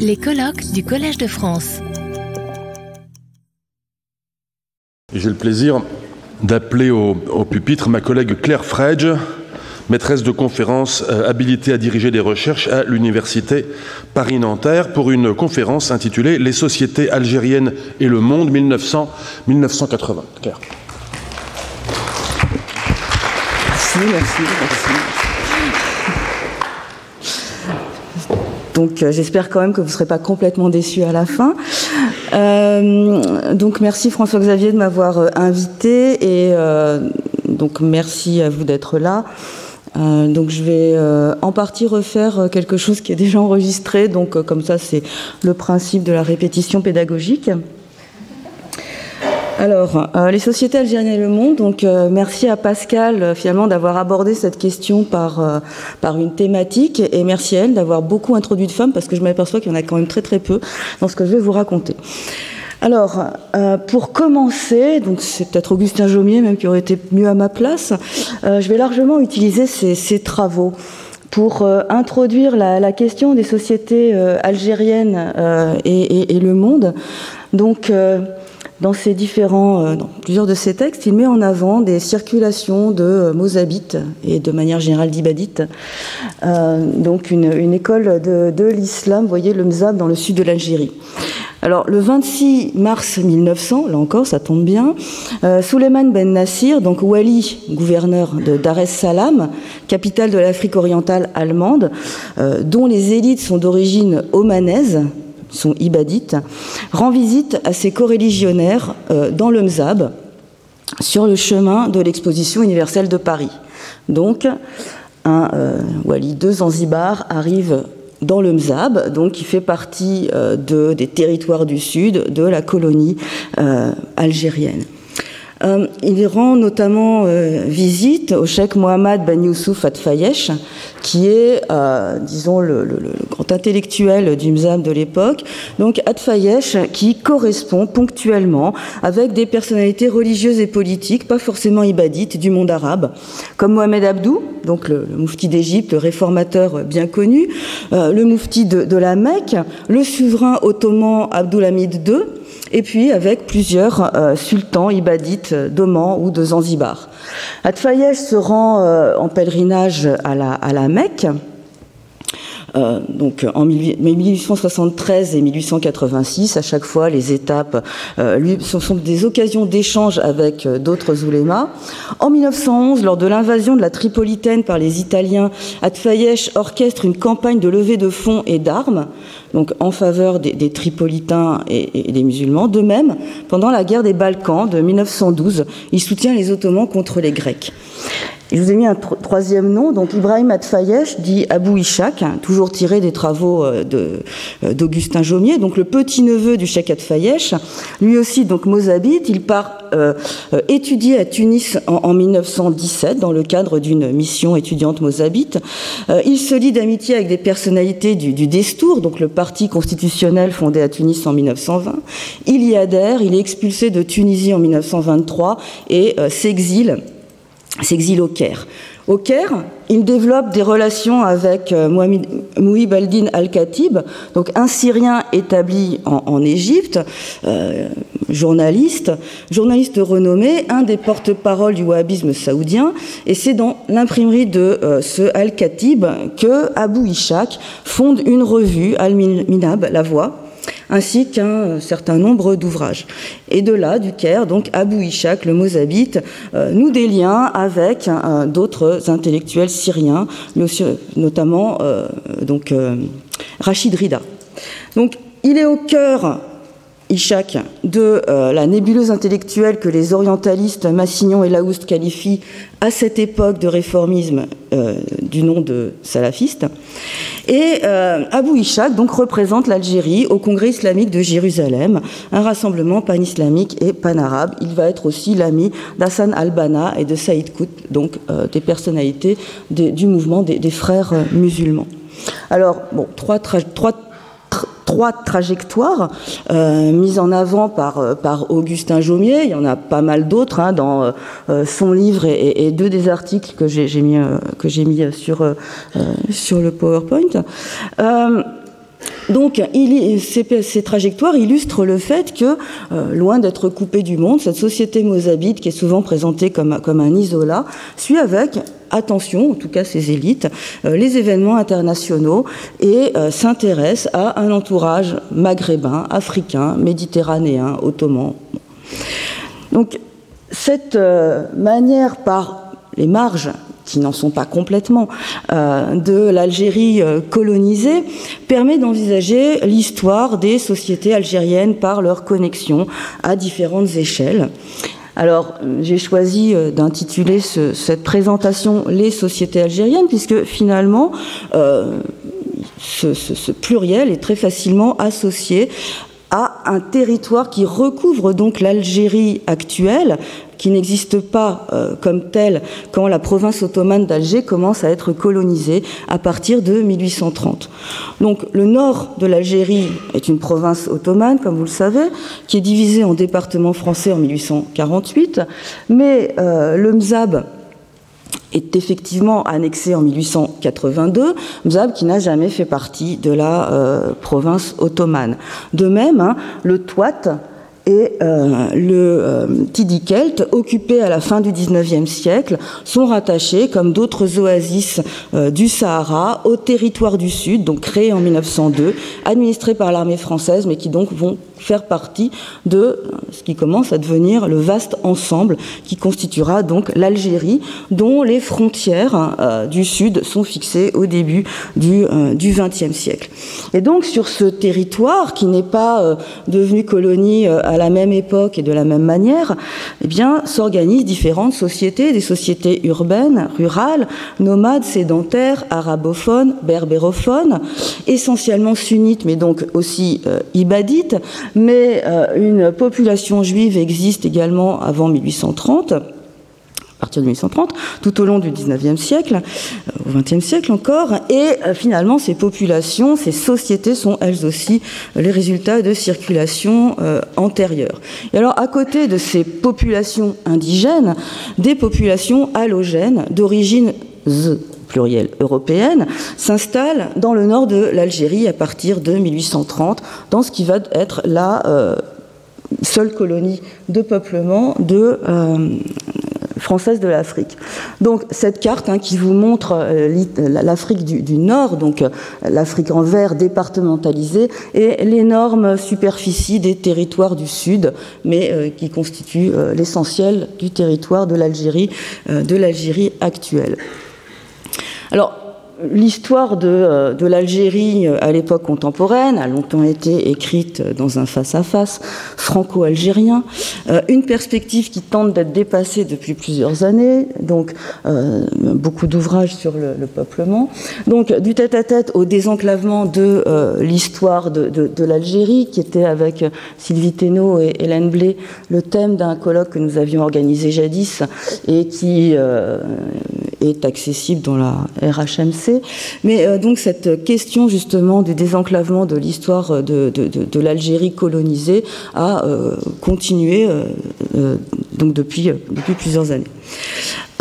Les colloques du Collège de France. J'ai le plaisir d'appeler au, pupitre ma collègue Claire Fredge, maîtresse de conférence euh, habilitée à diriger des recherches à l'Université Paris-Nanterre, pour une conférence intitulée Les sociétés algériennes et le monde 1900-1980. Claire. Merci, merci, merci. Donc euh, j'espère quand même que vous ne serez pas complètement déçus à la fin. Euh, donc merci François-Xavier de m'avoir euh, invité et donc merci à vous d'être là. donc je vais en partie refaire quelque chose qui est déjà enregistré, donc comme ça c'est le principe de la répétition pédagogique. Alors, euh, les sociétés algériennes et le monde, donc euh, merci à Pascal euh, finalement d'avoir abordé cette question par, par une thématique et merci à elle d'avoir beaucoup introduit de femmes parce que je m'aperçois qu'il y en a quand même très très peu dans ce que je vais vous raconter. Alors, pour commencer, donc c'est peut-être Augustin Jaumier même qui aurait été mieux à ma place, je vais largement utiliser ces, travaux pour introduire la, question des sociétés algériennes et, et, le monde. Donc, dans différents, euh, plusieurs de ces textes, il met en avant des circulations de euh, mozabites et de manière générale d'ibadites. Euh, donc une, école de, l'islam, vous voyez le Mzab dans le sud de l'Algérie. Alors le 26 mars 1900, là encore ça tombe bien, euh, Ben Nassir, donc wali, gouverneur de Dar es Salaam, capitale de l'Afrique orientale allemande, dont les élites sont d'origine omanaise, sont ibadites, rend visite à ses coreligionnaires euh, dans le Mzab, sur le chemin de l'exposition universelle de Paris. Donc, un euh, wali de Zanzibar arrive dans le Mzab, donc qui fait partie euh, de, des territoires du sud de la colonie algérienne. Euh, il rend notamment euh, visite au cheikh Mohamed Ben Youssouf Atfayesh, qui est, euh, disons, le, grand intellectuel du Mzab de l'époque. Donc Atfayesh qui correspond ponctuellement avec des personnalités religieuses et politiques, pas forcément ibadites, du monde arabe, comme Mohamed Abdou, donc le, moufti d'Égypte, le réformateur bien connu, le moufti de, de, la Mecque, le souverain ottoman Abdulhamid II, et puis avec plusieurs euh, sultans ibadites d'Oman ou de Zanzibar. Atfayesh se rend euh, en pèlerinage à la, à la Mecque euh, donc en 1873 et 1886, à chaque fois, les étapes euh, sont, des occasions d'échange avec euh, d'autres oulémas. En 1911, lors de l'invasion de la Tripolitaine par les Italiens, Atfayesh orchestre une campagne de levée de fonds et d'armes, donc en faveur des, Tripolitains et, des musulmans. De même, pendant la guerre des Balkans de 1912, il soutient les Ottomans contre les Grecs. Je vous ai mis un troisième nom, donc Ibrahim Atfayesh, dit Abou Ishaq, hein, toujours tiré des travaux euh, euh, d'Augustin Jaumier, donc le petit-neveu du Cheikh Atfayesh, lui aussi donc mozabite, il part euh, étudier à Tunis en, 1917 dans le cadre d'une mission étudiante mozabite. il se lie d'amitié avec des personnalités du, du, Destour, donc le parti constitutionnel fondé à Tunis en 1920. Il y adhère, il est expulsé de Tunisie en 1923 et s'exile s'exile au Caire. Au Caire, il développe des relations avec euh, Mouhib al-Din al-Khatib, donc un Syrien établi en, Égypte, euh, journaliste, journaliste renommé, un des porte-parole du wahhabisme saoudien, et c'est dans l'imprimerie de euh, ce al-Khatib que Abu Ishaq fonde une revue, Al-Minab, La Voix, ainsi qu'un euh, certain nombre d'ouvrages. Et de là, du Caire, donc Abou Ishaq, le Mozabite, euh, nous des liens avec euh, d'autres intellectuels syriens, notamment donc, Rachid Rida. Donc, il est au cœur Ishaq de euh, la nébuleuse intellectuelle que les orientalistes Massignon et Laoust qualifient à cette époque de réformisme euh, du nom de salafiste. Et euh, Abou Ishaq donc représente l'Algérie au Congrès islamique de Jérusalem, un rassemblement pan-islamique et pan-arabe. Il va être aussi l'ami d'Hassan al-Banna et de Saïd Kout, donc des personnalités du mouvement des, des, frères musulmans. Alors, bon, trois, trois trois trajectoires euh, mises en avant par, euh, par Augustin Jaumier. Il y en a pas mal d'autres hein, dans euh, son livre et, deux des articles que j'ai mis, que j'ai mis sur, sur le PowerPoint. Donc, ces, trajectoires illustrent le fait que, euh, loin d'être coupée du monde, cette société mozabite, qui est souvent présentée comme, un isolat, suit avec attention, en tout cas ses élites, euh, les événements internationaux et euh, s'intéresse à un entourage maghrébin, africain, méditerranéen, ottoman. Donc cette manière par les marges qui n'en sont pas complètement, euh, de l'Algérie euh, colonisée, permet d'envisager l'histoire des sociétés algériennes par leur connexion à différentes échelles. Alors, j'ai choisi euh, d'intituler cette présentation Les sociétés algériennes, puisque finalement, ce, ce, pluriel est très facilement associé à un territoire qui recouvre donc l'Algérie actuelle, qui n'existe pas euh, comme tel quand la province ottomane d'Alger commence à être colonisée à partir de 1830. Donc le nord de l'Algérie est une province ottomane, comme vous le savez, qui est divisée en départements français en 1848, mais euh, le Mzab est effectivement annexé en 1882, Mzab qui n'a jamais fait partie de la euh, province ottomane. De même, hein, le Touat et euh, le euh, Tidikelt, occupé à la fin du XIXe siècle, sont rattachés, comme d'autres oasis euh, du Sahara, au territoire du Sud, donc créé en 1902, administré par l'armée française, mais qui donc vont faire partie de ce qui commence à devenir le vaste ensemble qui constituera donc l'Algérie, dont les frontières euh, du Sud sont fixées au début du XXe euh, siècle. Et donc sur ce territoire qui n'est pas euh, devenu colonie à la même époque et de la même manière, eh bien s'organisent différentes sociétés, des sociétés urbaines, rurales, nomades, sédentaires, arabophones, berbérophones, essentiellement sunnites, mais donc aussi ibadites, mais euh, une population juive existe également avant 1830 à partir de 1830, tout au long du 19e siècle, euh, au 20e siècle encore, et euh, finalement ces populations, ces sociétés sont elles aussi les résultats de circulation antérieures. Et alors à côté de ces populations indigènes, des populations halogènes d'origine plurielle européenne, s'installe dans le nord de l'Algérie à partir de 1830, dans ce qui va être la euh, seule colonie de peuplement de, euh, française de l'Afrique. Donc cette carte hein, qui vous montre euh, l'Afrique du, Nord, donc l'Afrique en vert départementalisée, et l'énorme superficie des territoires du Sud, mais qui constitue l'essentiel du territoire de l'Algérie, de l'Algérie actuelle. Alors, L'histoire de, euh, l'Algérie euh, à l'époque contemporaine a longtemps été écrite dans un face-à-face franco-algérien, euh, une perspective qui tente d'être dépassée depuis plusieurs années, donc beaucoup d'ouvrages sur le, peuplement. Donc du tête-à-tête au désenclavement de l'histoire de, de, l'Algérie, qui était avec Sylvie Thénault et Hélène Blé le thème d'un colloque que nous avions organisé jadis et qui est accessible dans la RHMC mais euh, donc cette question justement du désenclavement de l'histoire de, l'Algérie colonisée a euh, continué euh, donc depuis, depuis plusieurs années.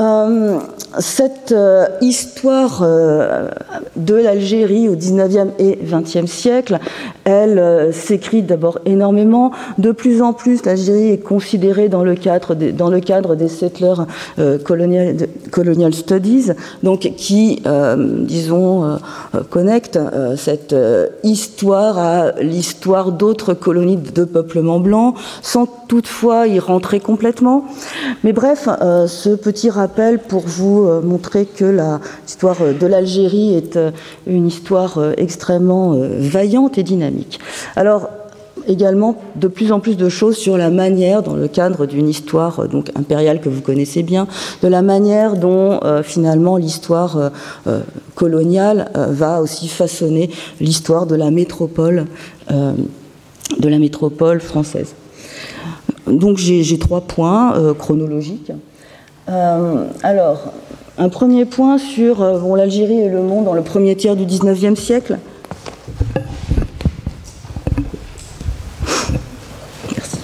Euh, cette euh, histoire euh, de l'Algérie au 19e et 20e siècle, elle s'écrit d'abord énormément. De plus en plus, l'Algérie est considérée dans le cadre des, dans settlers colonial, colonial, studies, donc qui, disons, connectent cette histoire à l'histoire d'autres colonies de peuplement blanc, sans toutefois y rentrer complètement. Mais bref, ce petit rappel pour vous euh, montrer que l'histoire de l'Algérie est euh, une histoire euh, extrêmement vaillante et dynamique. Alors, également de plus en plus de choses sur la manière, dans le cadre d'une histoire impériale que vous connaissez bien, de la manière dont finalement l'histoire coloniale va aussi façonner l'histoire de la métropole, de la métropole française. Donc j'ai trois points chronologiques. Euh, alors, un premier point sur euh, l'Algérie et le monde dans le premier tiers du 19e siècle. Merci.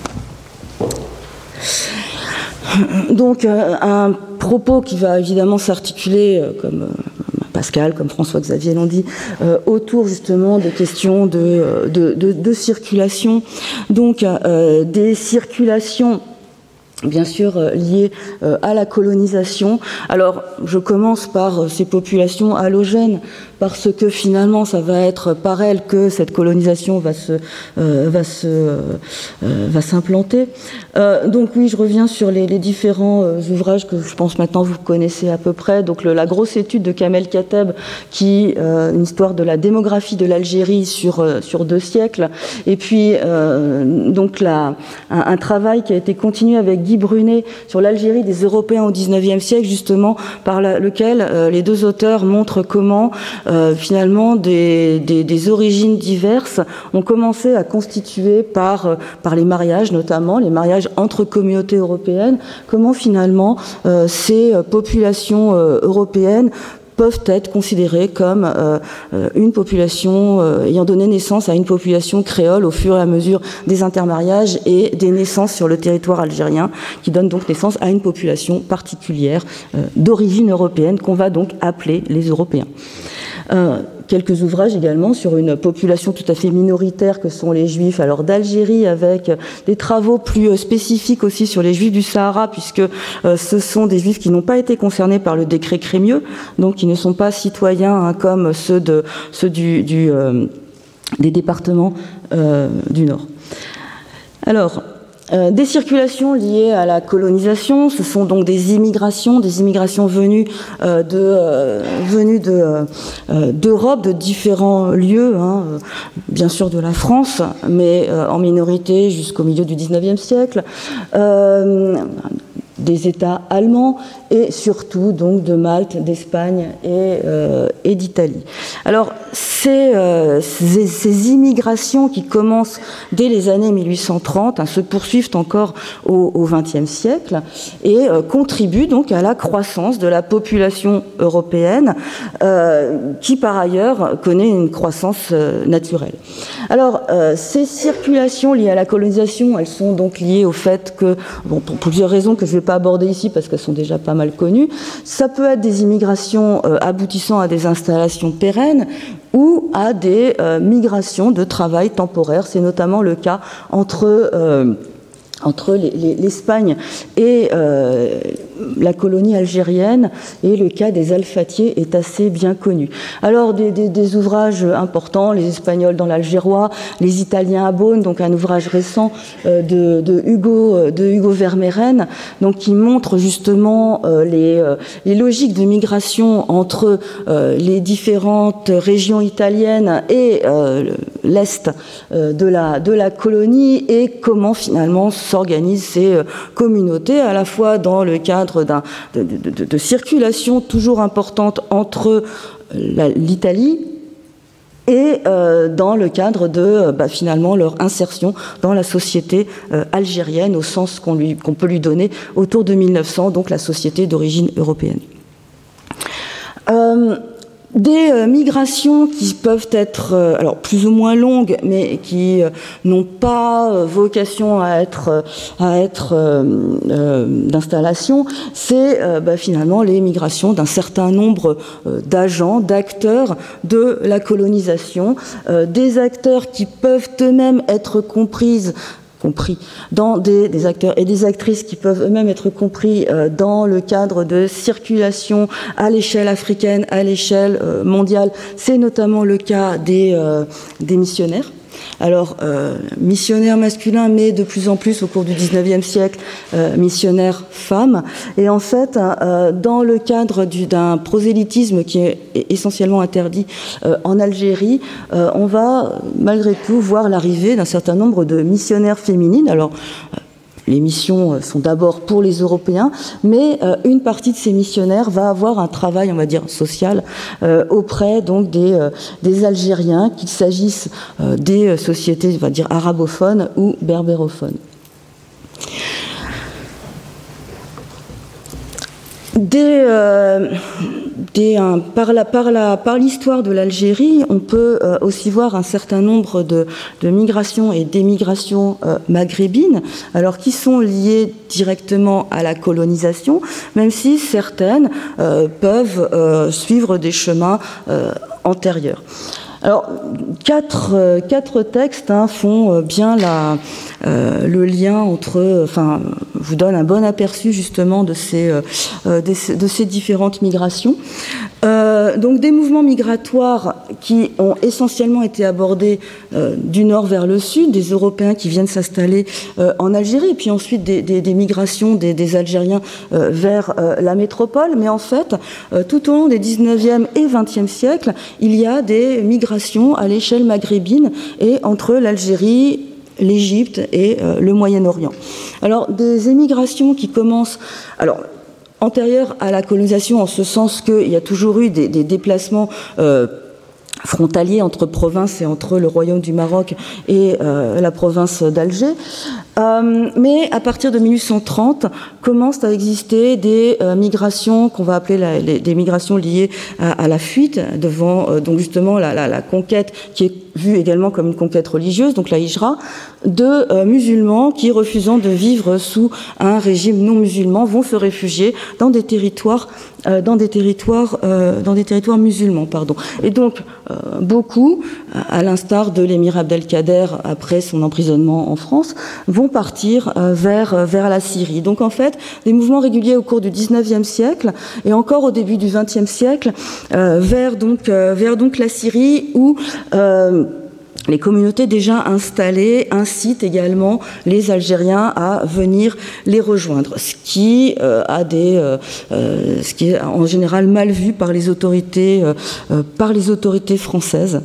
Donc, euh, un propos qui va évidemment s'articuler comme Pascal, comme François-Xavier l'ont dit, autour justement des questions de circulation. Donc des circulations bien sûr euh, liées euh, à la colonisation. Alors, je commence par euh, ces populations halogènes, parce que finalement, ça va être par elles que cette colonisation va se va s'implanter. donc oui, je reviens sur les, différents ouvrages que je pense maintenant vous connaissez à peu près. Donc la grosse étude de Kamel Kateb, qui une histoire de la démographie de l'Algérie sur sur deux siècles, et puis donc la, un, travail qui a été continué avec Guy Brunet sur l'Algérie des Européens au XIXe siècle, justement, par lequel euh, les deux auteurs montrent comment, euh, finalement, des, origines diverses ont commencé à constituer euh, par les mariages, notamment les mariages entre communautés européennes, comment finalement ces populations européennes peuvent être considérés comme euh, euh, une population euh, ayant donné naissance à une population créole au fur et à mesure des intermariages et des naissances sur le territoire algérien, qui donnent donc naissance à une population particulière d'origine européenne qu'on va donc appeler les Européens quelques ouvrages également sur une population tout à fait minoritaire que sont les Juifs alors d'Algérie, avec des travaux plus euh, spécifiques aussi sur les Juifs du Sahara, puisque euh, ce sont des Juifs qui n'ont pas été concernés par le décret Crémieux, donc qui ne sont pas citoyens hein, comme ceux, de, ceux du, euh, des départements du Nord. Alors, euh, des circulations liées à la colonisation, ce sont donc des immigrations, des immigrations venues euh, euh, d'Europe, de différents lieux, hein, bien sûr de la France, mais en minorité jusqu'au milieu du XIXe siècle des États allemands et surtout donc de Malte, d'Espagne et, euh, d'Italie. Alors ces, euh, ces, ces, immigrations qui commencent dès les années 1830 hein, se poursuivent encore au XXe siècle et euh, contribuent donc à la croissance de la population européenne qui par ailleurs connaît une croissance naturelle. Alors ces circulations liées à la colonisation, elles sont donc liées au fait que, bon, pour plusieurs raisons que je ne vais pas aborder ici parce qu'elles sont déjà pas mal connues. Ça peut être des immigrations euh, aboutissant à des installations pérennes ou à des euh, migrations de travail temporaire. C'est notamment le cas entre euh, entre l'Espagne et la colonie algérienne, et le cas des alphatiers est assez bien connu. Alors, des, ouvrages importants, les Espagnols dans l'Algérois, les Italiens à Beaune, donc un ouvrage récent euh, de, Hugo, euh, de Hugo Vermeeren, donc qui montre justement euh, les, logiques de migration entre les différentes régions italiennes et l'Est de, la, de la colonie, et comment finalement s'organisent ces communautés, à la fois dans le cadre de, circulation toujours importante entre euh, l'Italie et euh, dans le cadre de euh, bah, finalement leur insertion dans la société algérienne au sens qu'on peut lui donner autour de 1900, donc la société d'origine européenne. Des euh, migrations qui peuvent être euh, alors plus ou moins longues, mais qui euh, n'ont pas vocation à être à être d'installation, c'est bah, finalement les migrations d'un certain nombre d'agents, d'acteurs de la colonisation, des acteurs qui peuvent eux-mêmes être comprises compris dans des, acteurs et des actrices qui peuvent eux-mêmes être compris euh, dans le cadre de circulation à l'échelle africaine, à l'échelle euh, mondiale. C'est notamment le cas des, euh, des missionnaires alors, euh, missionnaire masculin, mais de plus en plus au cours du 19e siècle, euh, missionnaire femme. Et en fait, euh, dans le cadre d'un prosélytisme qui est essentiellement interdit euh, en Algérie, euh, on va malgré tout voir l'arrivée d'un certain nombre de missionnaires féminines. Alors, les missions euh, sont d'abord pour les Européens, mais euh, une partie de ces missionnaires va avoir un travail, on va dire, social euh, auprès donc des, des Algériens, qu'il s'agisse des sociétés, on va dire, arabophones ou berbérophones. euh, par, la, par, l'histoire de l'Algérie, on peut euh, aussi voir un certain nombre de, migrations et d'émigrations euh, maghrébines, alors qui sont liées directement à la colonisation, même si certaines peuvent suivre des chemins antérieurs. Alors, quatre, euh, textes hein, font euh, bien euh, le lien entre, vous donnent un bon aperçu justement de ces, de ces différentes migrations. donc, des mouvements migratoires qui ont essentiellement été abordés du nord vers le sud, des Européens qui viennent s'installer en Algérie, puis ensuite des, migrations des, des Algériens vers la métropole. Mais en fait, tout au long des 19e et 20e siècles, il y a des migrations à l'échelle maghrébine et entre l'Algérie, l'Égypte et euh, le Moyen-Orient. Alors des émigrations qui commencent, alors antérieures à la colonisation en ce sens qu'il y a toujours eu des, déplacements euh, frontaliers entre provinces et entre le royaume du Maroc et euh, la province d'Alger. Euh, mais à partir de 1830, commencent à exister des euh, migrations qu'on va appeler des migrations liées à, la fuite devant euh, donc justement la, conquête qui est vue également comme une conquête religieuse, donc la hijra, de musulmans qui, refusant de vivre sous un régime non musulman, vont se réfugier dans des territoires, dans des territoires, dans des territoires musulmans, pardon. Et donc beaucoup, à l'instar de l'émir Abdelkader après son emprisonnement en France, vont partir euh, vers, euh, vers la Syrie. Donc en fait, des mouvements réguliers au cours du 19e siècle et encore au début du 20e siècle euh, vers, donc, vers donc la Syrie où les communautés déjà installées incitent également les Algériens à venir les rejoindre, ce qui euh, a des, euh, euh, ce qui est en général mal vu par les autorités, par les autorités françaises,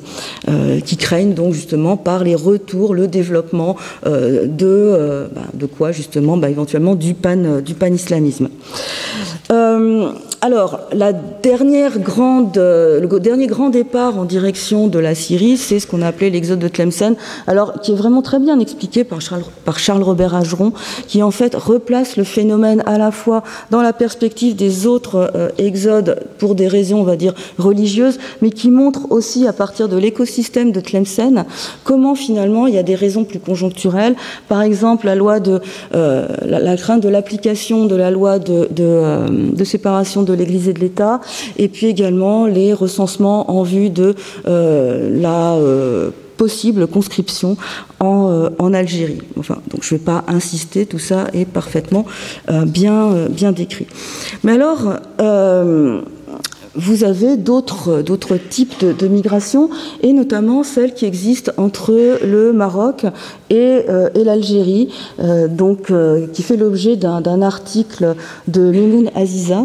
qui craignent donc justement par les retours, le développement de, bah, de quoi justement, bah, éventuellement du pan, du pan-islamisme. Alors, la grande, le dernier grand départ en direction de la Syrie, c'est ce qu'on a appelé l'exode de Tlemcen, alors qui est vraiment très bien expliqué par Charles, Robert Ageron, qui en fait replace le phénomène à la fois dans la perspective des autres euh, exodes pour des raisons, on va dire, religieuses, mais qui montre aussi à partir de l'écosystème de Tlemcen comment finalement il y a des raisons plus conjoncturelles. Par exemple, la loi de euh, la, crainte de l'application de la loi de, de, euh, de séparation de l'Église et de l'État, et puis également les recensements en vue de la possible conscription en, euh, en Algérie. Enfin, donc je ne vais pas insister, tout ça est parfaitement euh, bien, euh, bien décrit. Mais alors, vous avez d'autres types de, de migration, et notamment celles qui existent entre le Maroc et, et l'Algérie, qui fait l'objet d'un article de Mimoun Aziza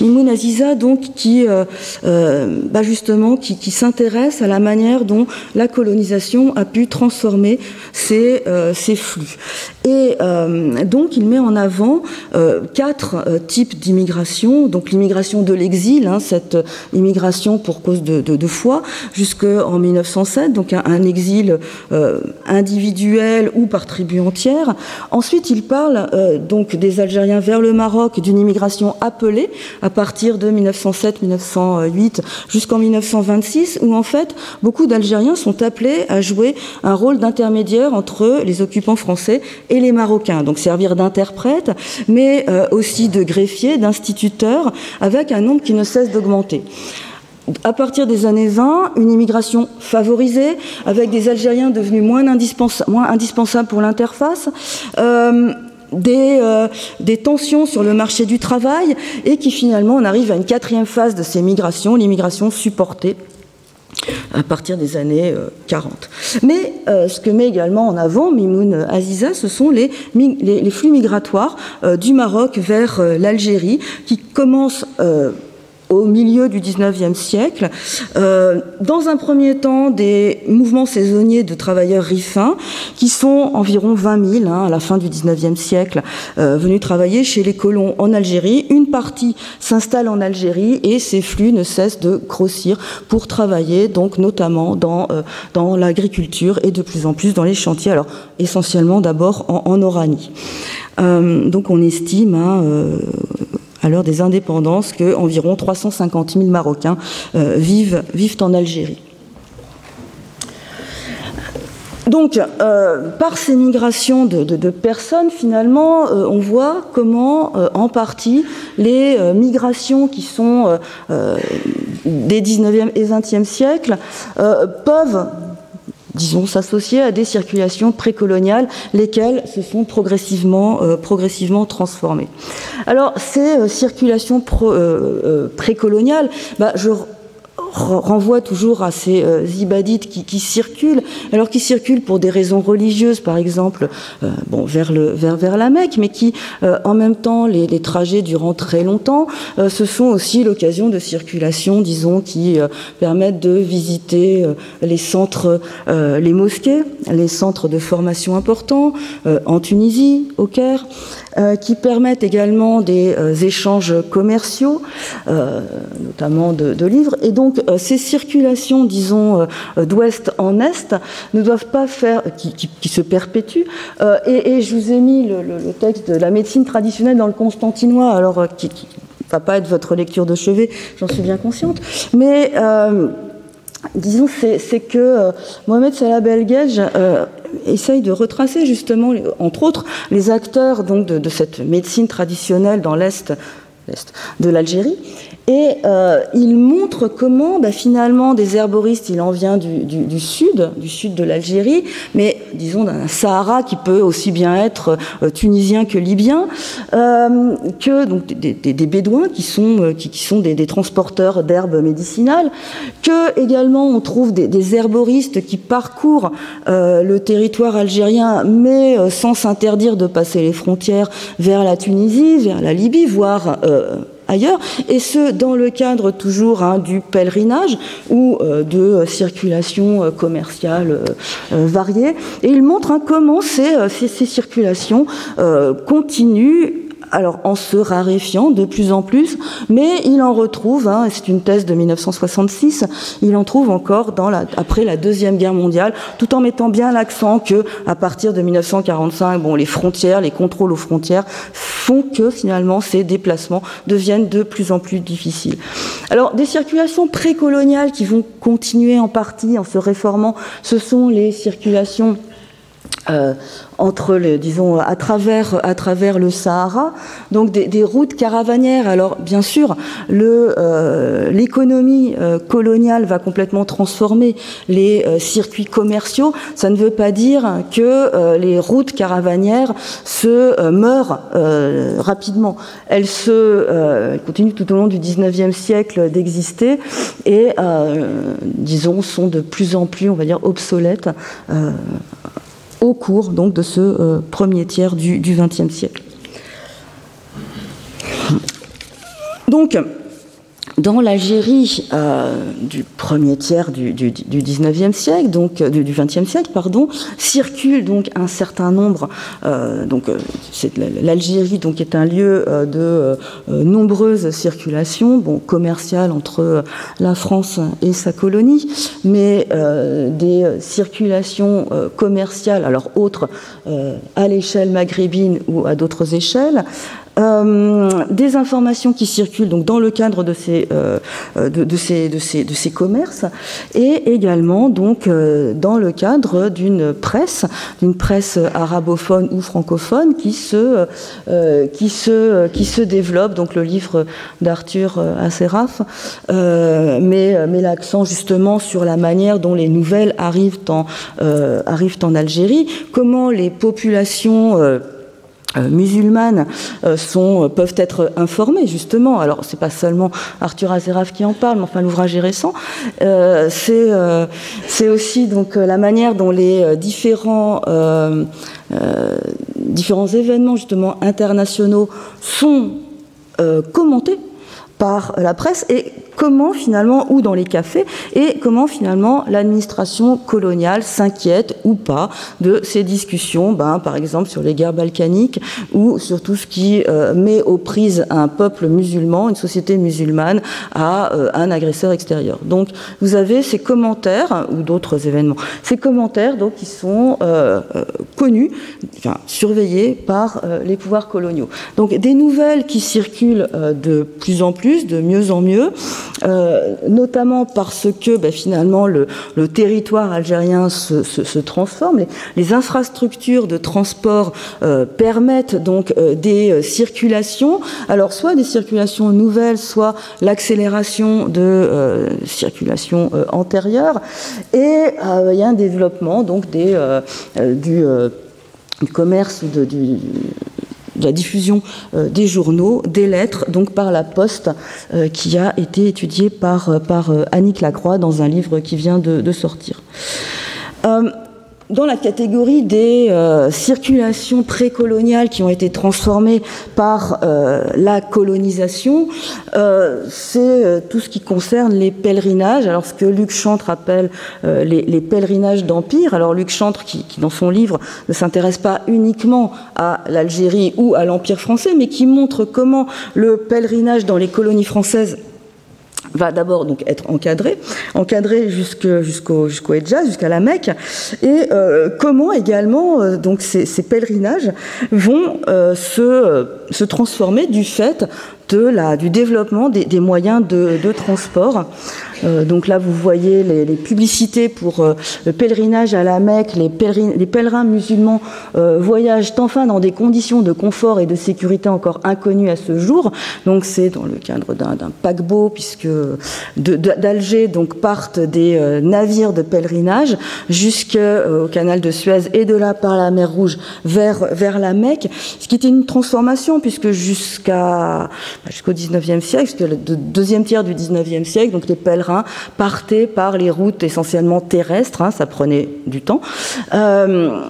Mimoun Aziza, donc, qui, euh, euh, bah, justement, qui, s'intéresse à la manière dont la colonisation a pu transformer ces, euh, ces flux. Et donc, il met en avant quatre types d'immigration. Donc, l'immigration de l'exil, hein, cette immigration pour cause de, de, foi, jusqu'en 1907, donc un, exil individuel ou par tribu entière. Ensuite, il parle donc des Algériens vers le Maroc, d'une immigration appelée, partir de 1907-1908 jusqu'en 1926, où en fait beaucoup d'Algériens sont appelés à jouer un rôle d'intermédiaire entre les occupants français et les Marocains, donc servir d'interprète, mais euh, aussi de greffier, d'instituteur, avec un nombre qui ne cesse d'augmenter à partir des années 20, une immigration favorisée, avec des Algériens devenus moins, indispensables pour l'interface. Euh, des, euh, des, tensions sur le marché du travail et qui finalement on arrive à une quatrième phase de ces migrations, l'immigration supportée à partir des années 40. Euh, Mais euh, ce que met également en avant Mimoun Aziza, ce sont les flux migratoires du Maroc vers l'Algérie qui commencent au milieu du 19e siècle. Euh, dans un premier temps, des mouvements saisonniers de travailleurs rifins, qui sont environ 20 000 hein, à la fin du 19e siècle, euh, venus travailler chez les colons en Algérie. Une partie s'installe en Algérie et ces flux ne cessent de grossir pour travailler, donc notamment dans, euh, dans l'agriculture et de plus en plus dans les chantiers, alors essentiellement d'abord en, en, Oranie. donc on estime hein, à l'heure des indépendances, que environ 350 000 Marocains vivent, vivent en Algérie. Donc, euh, par ces migrations de, personnes, finalement, euh, on voit comment, euh, en partie, les migrations qui sont des 19e et 20e siècles peuvent disons, s'associer à des circulations précoloniales, lesquelles se sont progressivement, progressivement transformées. Alors, ces circulations précoloniales, bah, je renvoie toujours à ces euh, ibadites qui, circulent, alors qui circulent pour des raisons religieuses, par exemple, euh, bon, vers, le, vers, vers la Mecque, mais qui, euh, en même temps, les, trajets durant très longtemps, ce sont aussi l'occasion de circulation, disons, qui permettent de visiter les centres, les mosquées, les centres de formation importants, en Tunisie, au Caire. Qui permettent également des échanges commerciaux, notamment de, livres. Et donc, ces circulations, disons, d'ouest en est, ne doivent pas faire, qui, se perpétuent. Et, je vous ai mis le, texte de la médecine traditionnelle dans le Constantinois, alors qui ne va pas être votre lecture de chevet, j'en suis bien consciente. Mais disons, c'est que Mohamed Salah Belgej essaye de retracer justement, entre autres, les acteurs donc, de cette médecine traditionnelle dans l'Est de l'Algérie. Et euh, il montre comment, bah, finalement, des herboristes, il en vient du, sud, du sud de l'Algérie, mais disons d'un Sahara qui peut aussi bien être euh, tunisien que libyen, euh, que donc, des, bédouins qui sont, qui, sont des, transporteurs d'herbes médicinales, que également on trouve des, herboristes qui parcourent le territoire algérien, mais sans s'interdire de passer les frontières vers la Tunisie, vers la Libye, voire ailleurs, et ce, dans le cadre toujours hein, du pèlerinage ou euh, de circulation euh, commerciale euh, variée. Et il montre hein, comment ces circulations continuent alors en se raréfiant de plus en plus, mais il en retrouve, hein, c'est une thèse de 1966, il en trouve encore après la Deuxième Guerre mondiale, tout en mettant bien l'accent que à partir de 1945, bon, les frontières, les contrôles aux frontières font que finalement ces déplacements deviennent de plus en plus difficiles. Alors des circulations précoloniales qui vont continuer en partie en se réformant, ce sont les circulations euh, entre les, disons, à travers, à travers le Sahara, donc des, routes caravanières. Alors, bien sûr, euh, l'économie euh, coloniale va complètement transformer les circuits commerciaux. Ça ne veut pas dire que les routes caravanières se meurent rapidement. Elles se continuent tout au long du 19e siècle d'exister et, disons, sont de plus en plus, on va dire, obsolètes au cours donc, de ce euh, premier tiers du XXe siècle. Donc, dans l'Algérie euh, du premier tiers du, du, 19e siècle, donc euh, du, 20e siècle, pardon, circulent donc un certain nombre. Euh, donc, l'Algérie donc est un lieu de nombreuses circulations, bon, commerciales entre la France et sa colonie, mais des circulations commerciales, alors autres à l'échelle maghrébine ou à d'autres échelles, euh, des informations qui circulent donc dans le cadre de ces, euh, ces commerces et également donc euh, dans le cadre d'une presse, d'une presse arabophone ou francophone qui se, développe. Donc le livre d'Arthur Asseraf met, l'accent justement sur la manière dont les nouvelles arrivent en, arrivent en Algérie, comment les populations euh, musulmanes euh, sont, euh, peuvent être informées justement. Alors c'est pas seulement Arthur Azeraf qui en parle, mais enfin l'ouvrage est récent. c'est aussi donc la manière dont les différents événements justement internationaux sont commentés par la presse et comment finalement, ou dans les cafés, et comment finalement l'administration coloniale s'inquiète ou pas de ces discussions, ben, par exemple sur les guerres balkaniques ou sur tout ce qui euh, met aux prises un peuple musulman, une société musulmane, à euh, un agresseur extérieur. Donc vous avez ces commentaires, ou d'autres événements, ces commentaires donc, qui sont euh, connus, enfin, surveillés par les pouvoirs coloniaux. Donc des nouvelles qui circulent de plus en plus, de mieux en mieux, euh, notamment parce que ben, finalement le, territoire algérien se, transforme, les, infrastructures de transport euh, permettent donc euh, des circulations, alors soit des circulations nouvelles, soit l'accélération de circulations antérieures, et il y a un développement donc des, du, commerce de, du, la diffusion euh, des journaux, des lettres, donc par la poste, euh, qui a été étudiée par, euh, Annick Lacroix dans un livre qui vient de, de sortir dans la catégorie des euh, circulations précoloniales qui ont été transformées par euh, la colonisation, euh, c'est tout ce qui concerne les pèlerinages. Alors ce que Luc Chantre appelle les, pèlerinages d'empire. Alors Luc Chantre, qui, qui, dans son livre ne s'intéresse pas uniquement à l'Algérie ou à l'empire français, mais qui montre comment le pèlerinage dans les colonies françaises va d'abord donc être encadré, encadré jusqu'au jusqu'au jusqu'à la Mecque, et euh, comment également euh, donc ces, pèlerinages vont euh, se, se transformer du fait de la, du développement des, des moyens de, de transport. Euh, donc là, vous voyez les, publicités pour euh, le pèlerinage à la Mecque. Les, pèlerins, musulmans euh, voyagent enfin dans des conditions de confort et de sécurité encore inconnues à ce jour. Donc c'est dans le cadre d'un paquebot, puisque d'Alger donc partent des navires de pèlerinage jusqu'au canal de Suez et de là par la mer Rouge vers, la Mecque, ce qui était une transformation puisque jusqu'à jusqu'au 19e siècle, jusqu'au deuxième tiers du 19e siècle, donc les pèlerins partaient par les routes essentiellement terrestres, hein, ça prenait du temps. Euh,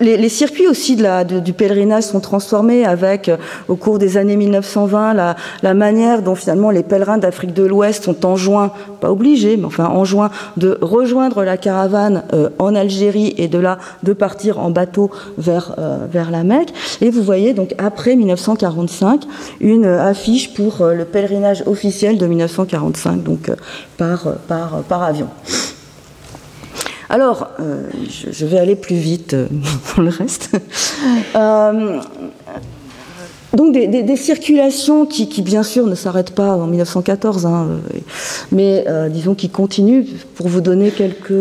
les, circuits aussi du pèlerinage sont transformés avec, euh, au cours des années 1920, la, manière dont finalement les pèlerins d'Afrique de l'Ouest sont enjoints, pas obligés, mais enfin enjoints de rejoindre la caravane euh, en Algérie et de là de partir en bateau vers, euh, la Mecque. Et vous voyez donc après 1945 une affiche pour le pèlerinage officiel de 1945, donc par avion. Alors, euh, je, vais aller plus vite euh, pour le reste. Euh, donc des, circulations qui, bien sûr ne s'arrêtent pas en 1914, hein, mais disons qui continuent pour vous donner quelques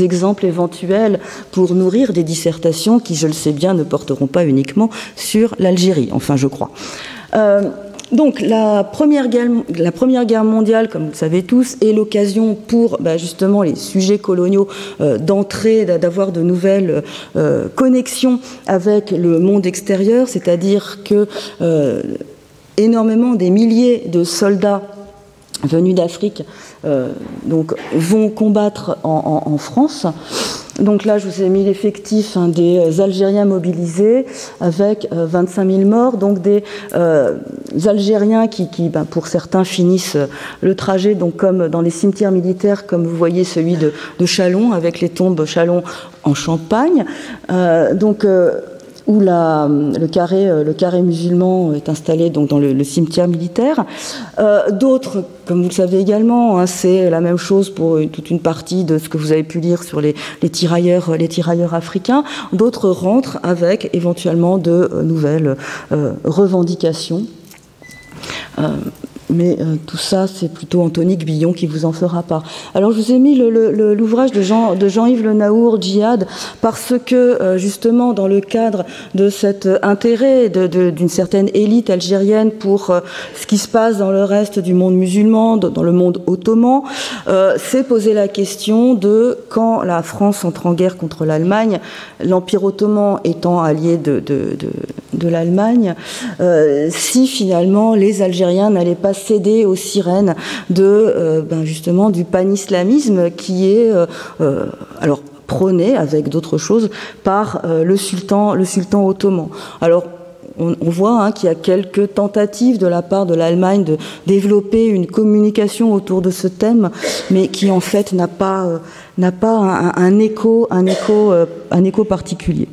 exemples éventuels pour nourrir des dissertations qui, je le sais bien, ne porteront pas uniquement sur l'Algérie, enfin je crois. Donc la première, guerre, mondiale, comme vous le savez tous, est l'occasion pour bah, justement les sujets coloniaux euh, d'entrer, d'avoir de nouvelles euh, connexions avec le monde extérieur, c'est-à-dire que euh, énormément des milliers de soldats venus d'Afrique vont combattre en France. Donc là, je vous ai mis l'effectif hein, des Algériens mobilisés avec 25 euh, 000 morts, donc des euh, Algériens qui, ben, pour certains, finissent le trajet, donc comme dans les cimetières militaires, comme vous voyez celui de, Chalon, avec les tombes Chalon en Champagne. Euh, donc où la, le, carré, euh, le carré musulman est installé donc dans le, cimetière militaire. Euh, D'autres, comme vous le savez également, hein, c'est la même chose pour toute une partie de ce que vous avez pu lire sur les, tirailleurs, les africains. D'autres rentrent avec éventuellement de euh, nouvelles revendications. Mais euh, tout ça, c'est plutôt Anthony Billon qui vous en fera part. Alors, je vous ai mis l'ouvrage de, Jean, de Jean-Yves Le Naour, Djihad, parce que, euh, justement, dans le cadre de cet intérêt d'une certaine élite algérienne pour euh, ce qui se passe dans le reste du monde musulman, dans le monde ottoman, s'est posé la question de quand la France entre en guerre contre l'Allemagne, l'Empire ottoman étant allié de l'Allemagne, si finalement les Algériens n'allaient pas céder aux sirènes de euh, ben justement du panislamisme qui est euh, euh, alors prôné avec d'autres choses par le sultan ottoman. Alors on, voit hein, qu'il y a quelques tentatives de la part de l'Allemagne de développer une communication autour de ce thème, mais qui en fait n'a pas, un écho particulier.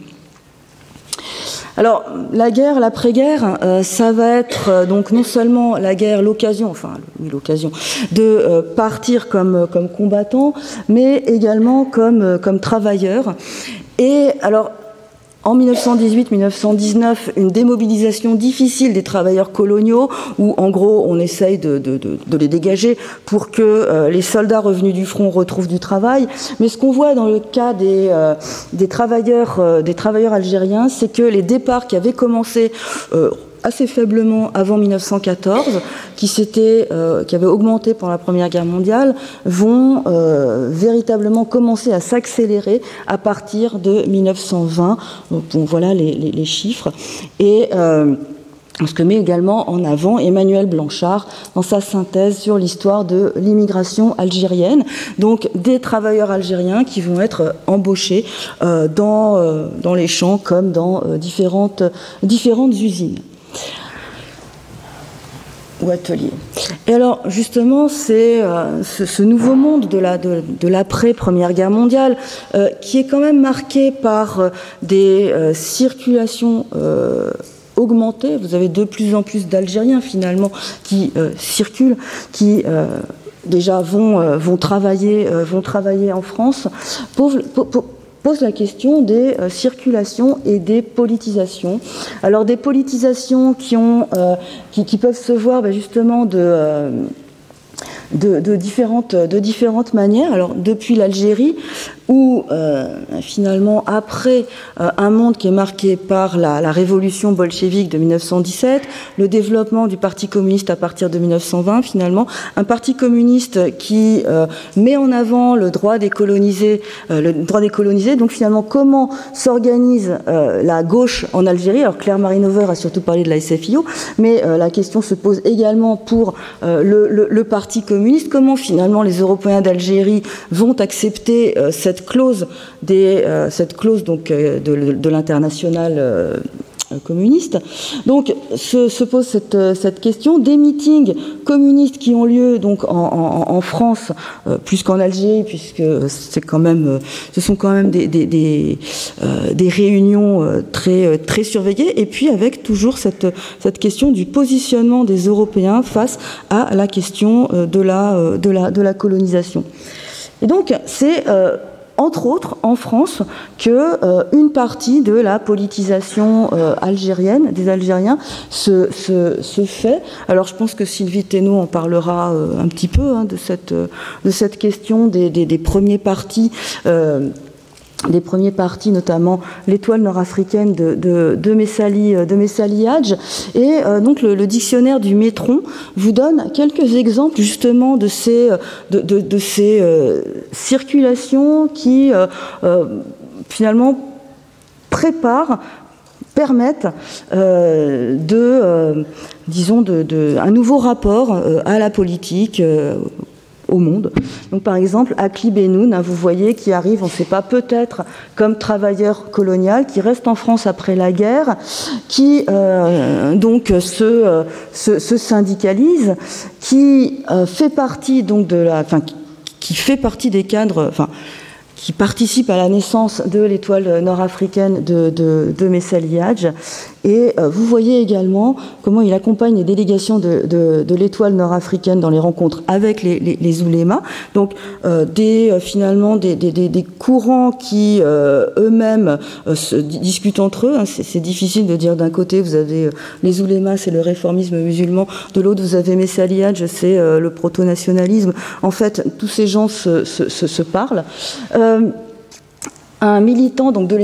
Alors, la guerre, l'après-guerre, euh, ça va être euh, donc non seulement la guerre, l'occasion, enfin, l'occasion de euh, partir comme, comme combattant, mais également comme, comme travailleur. Et alors, en 1918-1919 une démobilisation difficile des travailleurs coloniaux, où en gros on essaye de, les dégager pour que euh, les soldats revenus du front retrouvent du travail. Mais ce qu'on voit dans le cas des, euh, travailleurs, euh, des travailleurs algériens, c'est que les départs qui avaient commencé assez faiblement avant 1914, qui, euh, qui augmenté pendant la Première Guerre mondiale, vont euh, véritablement commencer à s'accélérer à partir de 1920. Donc, voilà les, chiffres. Et euh, ce que met également en avant Emmanuel Blanchard dans sa synthèse sur l'histoire de l'immigration algérienne. Donc des travailleurs algériens qui vont être embauchés dans, dans les champs comme dans différentes, différentes usines ou atelier. Et alors, justement, c'est euh, ce, nouveau monde de, la, de, l'après-Première Guerre mondiale euh, qui est quand même marqué par euh, des circulations augmentées. Vous avez de plus en plus d'Algériens, finalement, qui circulent, qui déjà vont, travailler, vont travailler en France. Pose la question des euh, circulations et des politisations. Alors des politisations qui, euh, peuvent se voir ben, justement de... Euh, de, différentes, de différentes manières. Alors, depuis l'Algérie, où euh, finalement, après euh, un monde qui est marqué par la, révolution bolchevique de 1917, le développement du Parti communiste à partir de 1920, finalement, un Parti communiste qui euh, met en avant le droit des colonisés, le droit des colonisés. Donc, finalement, comment s'organise la gauche en Algérie? Alors, Claire Marinover a surtout parlé de la SFIO, mais la question se pose également pour le, le Parti communiste. Comment finalement les Européens d'Algérie vont accepter cette cette clause, des, euh, cette clause donc, euh, de, l'international euh, communiste. Donc se, pose cette, question des meetings communistes qui ont lieu donc en, France plus qu'en Algérie puisque c'est quand même ce sont quand même des, réunions très très surveillées et puis avec toujours cette, cette question du positionnement des Européens face à la question de la de la, de la colonisation. Et donc c'est entre autres en France, que euh, une partie de la politisation euh, algérienne, des Algériens, se, fait. Alors je pense que Sylvie Thénault en parlera euh, un petit peu hein, de, cette, question des premiers partis des premiers partis, notamment l'étoile nord-africaine de, Messali, euh, de Hadj. Et euh, donc le, dictionnaire du Métron vous donne quelques exemples justement de ces, euh, circulations qui finalement préparent permettent de, disons, un nouveau rapport à la politique, au monde. Donc par exemple, Akli Benoun, hein, vous voyez, qui arrive, on ne sait pas, peut-être comme travailleur colonial, qui reste en France après la guerre, qui euh, donc se, se, syndicalise, qui euh, fait partie donc de la, enfin, qui fait partie des cadres, enfin, qui participe à la naissance de l'étoile nord-africaine de, de, de Et euh, vous voyez également comment il accompagne les délégations de, de l'étoile nord-africaine dans les rencontres avec les, les, les oulémas. Donc euh, des, euh, finalement des, des, des, courants qui eux-mêmes se discutent entre eux. Hein. C'est difficile de dire d'un côté vous avez les oulémas, c'est le réformisme musulman, de l'autre vous avez Messaliadj, c'est le proto-nationalisme. En fait, tous ces gens se, se, se, se parlent. Euh, un militant donc de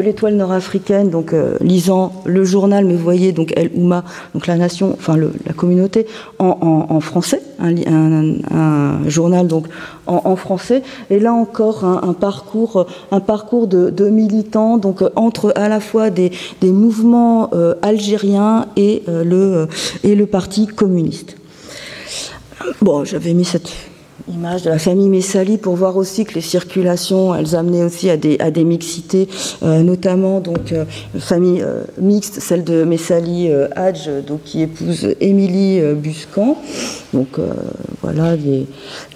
l'étoile nord-africaine donc euh, lisant le journal me voyez donc El Ouma donc la nation enfin la communauté en, français un, journal donc en, français. Et là encore un, parcours un parcours de, militants donc entre à la fois des, mouvements euh, algériens et le et le parti communiste. Bon j'avais mis cette image de la famille Messali pour voir aussi que les circulations, elles amenaient aussi à des, à mixités, euh, notamment donc euh, famille euh, mixte, celle de Messali Hadj, donc qui épouse Émilie Buscan. Donc voilà,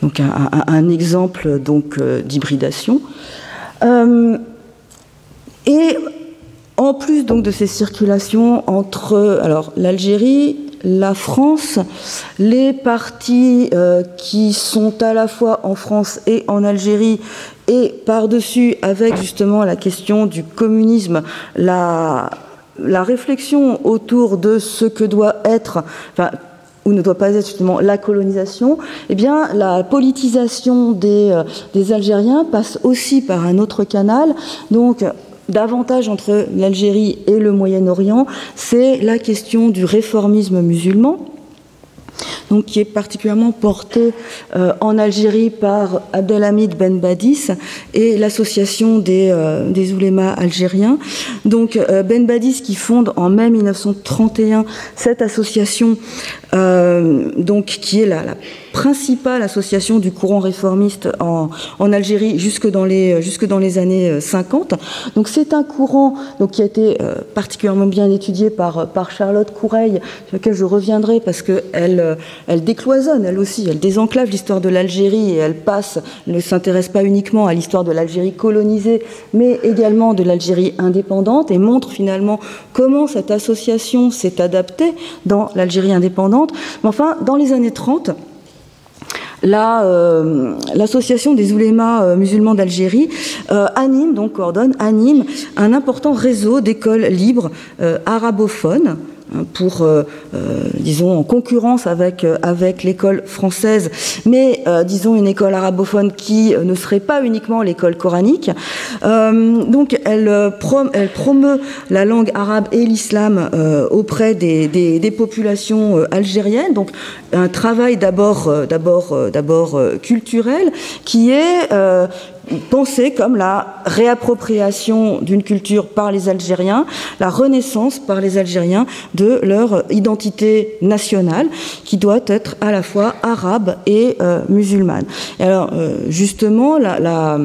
un, un, exemple donc d'hybridation. et en plus donc de ces circulations entre alors l'Algérie la France, les partis euh, qui sont à la fois en France et en Algérie, et par-dessus, avec justement la question du communisme, la, réflexion autour de ce que doit être, ou ne doit pas être justement la colonisation, eh bien, la politisation des, euh, des Algériens passe aussi par un autre canal. Donc, davantage entre l'Algérie et le Moyen-Orient, c'est la question du réformisme musulman donc, qui est particulièrement porté euh, en Algérie par Abdelhamid Ben Badis et l'association des, euh, des oulémas algériens. Donc euh, Ben Badis qui fonde en mai 1931 cette association donc, qui est la, la principale association du courant réformiste en, Algérie jusque dans, les, années 50. Donc c'est un courant qui a été particulièrement bien étudié par, Charlotte Coureil, sur lequel je reviendrai parce qu'elle elle décloisonne, elle aussi, elle désenclave l'histoire de l'Algérie et elle passe, ne s'intéresse pas uniquement à l'histoire de l'Algérie colonisée, mais également de l'Algérie indépendante et montre finalement comment cette association s'est adaptée dans l'Algérie indépendante. Mais enfin, dans les années 30, euh, l'association des oulémas euh, musulmans d'Algérie euh, anime, donc coordonne, anime un important réseau d'écoles libres arabophones pour, euh, euh, disons, en concurrence avec, euh, avec l'école française, mais, disons, une école arabophone qui ne serait pas uniquement l'école coranique. donc, elle, elle, promeut la langue arabe et l'islam auprès des, des, des, populations algériennes. Donc, un travail d'abord, d'abord, d'abord culturel qui est pensée comme la réappropriation d'une culture par les Algériens, la renaissance par les Algériens de leur identité nationale, qui doit être à la fois arabe et euh, musulmane. Alors, euh, justement, la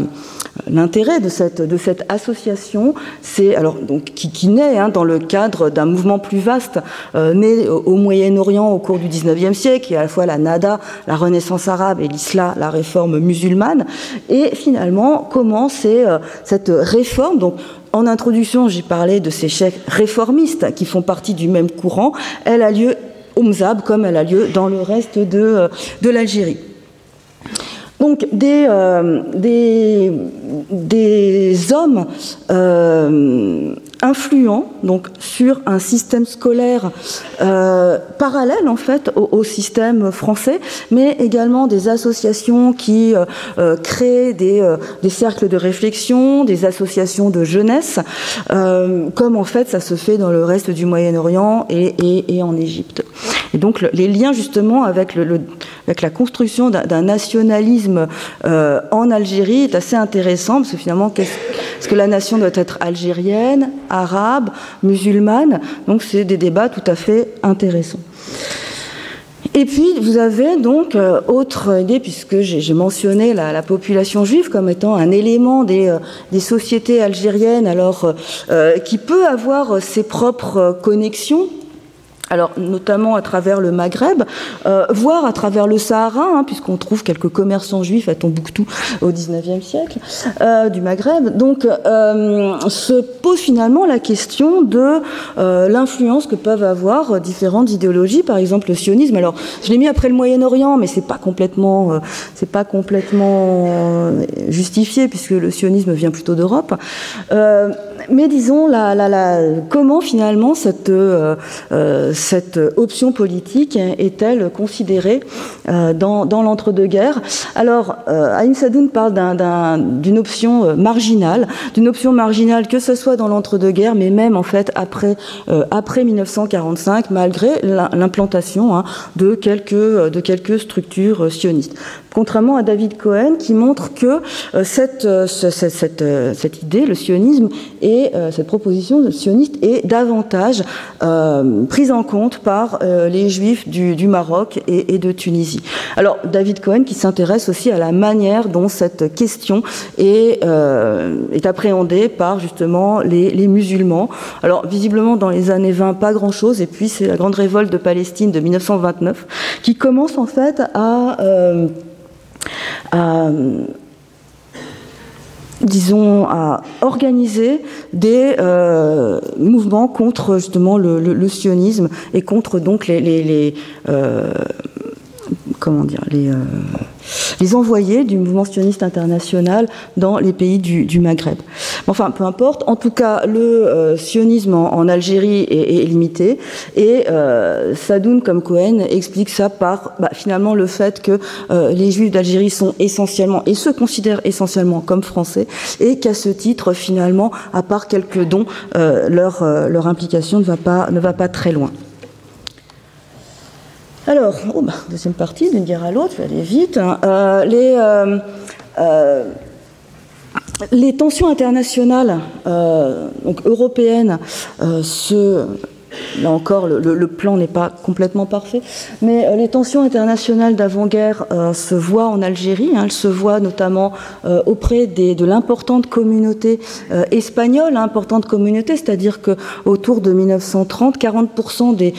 L'intérêt de cette, association, c'est alors donc qui, naît hein, dans le cadre d'un mouvement plus vaste euh, né au, Moyen-Orient au cours du XIXe siècle, qui est à la fois la Nada, la Renaissance arabe, et l'Islam, la réforme musulmane. Et finalement, comment c'est euh, cette réforme donc en introduction, j'ai parlé de ces chefs réformistes qui font partie du même courant. Elle a lieu au Mzab comme elle a lieu dans le reste de, euh, de l'Algérie. Donc des, euh, des, des, hommes euh, influents donc, sur un système scolaire euh, parallèle en fait au, système français, mais également des associations qui euh, euh créent des, euh, des, cercles de réflexion, des associations de jeunesse, comme en fait ça se fait dans le reste du Moyen-Orient et, et, et, en Égypte. Et donc le, les liens justement avec, le, le, avec la construction d'un nationalisme euh, en Algérie est assez intéressant parce que finalement, est-ce que la nation doit être algérienne, arabe, musulmane Donc c'est des débats tout à fait intéressants. Et puis, vous avez donc euh, autre idée, puisque j'ai mentionné la, la, population juive comme étant un élément des, euh, sociétés algériennes, alors euh, qui peut avoir ses propres connexions alors notamment à travers le Maghreb, euh, voire à travers le Sahara, hein, puisqu'on trouve quelques commerçants juifs à Tombouctou au XIXe siècle, euh, du Maghreb. Donc euh, se pose finalement la question de l'influence que peuvent avoir différentes idéologies, par exemple le sionisme. Alors je l'ai mis après le Moyen-Orient, mais c'est pas complètement, c'est pas complètement justifié puisque le sionisme vient plutôt d'Europe. Mais disons la, la, la, comment finalement cette cette option politique est-elle considérée euh, dans, dans l'entre-deux-guerres? Alors, euh, Aïm Sadoun parle d'une option euh, marginale, d'une option marginale que ce soit dans l'entre-deux-guerres, mais même en fait après, après 1945, malgré l'implantation hein, de, quelques, de quelques structures sionistes. Contrairement à David Cohen qui montre que euh, cette, euh, cette, cette, euh, cette, idée, le sionisme et cette proposition de sioniste est davantage prise en compte par les juifs du, Maroc et, de Tunisie. Alors David Cohen qui s'intéresse aussi à la manière dont cette question est, appréhendée par justement les, musulmans. Alors visiblement dans les années 20 pas grand-chose et puis c'est la grande révolte de Palestine de 1929 qui commence en fait à disons, à organiser des euh, mouvements contre justement le, sionisme et contre donc les, euh, comment dire les les envoyés du mouvement sioniste international dans les pays du, Maghreb. Enfin, peu importe. En tout cas, le euh, sionisme en, Algérie est, limité et euh, Sadoun, comme Cohen, explique ça par bah, finalement le fait que euh, les Juifs d'Algérie sont essentiellement et se considèrent essentiellement comme français et qu'à ce titre, finalement, à part quelques dons, leur, implication ne va pas, très loin. Alors, oh, bah, deuxième partie, d'une guerre à l'autre, je vais aller vite. Hein. Les, les, tensions internationales donc européennes se Là encore, le, plan n'est pas complètement parfait, mais euh, les tensions internationales d'avant-guerre euh, se voient en Algérie. Hein. elles se voient notamment euh, auprès de l'importante communauté espagnole, hein, importante communauté, c'est-à-dire que autour de 1930, 40% des,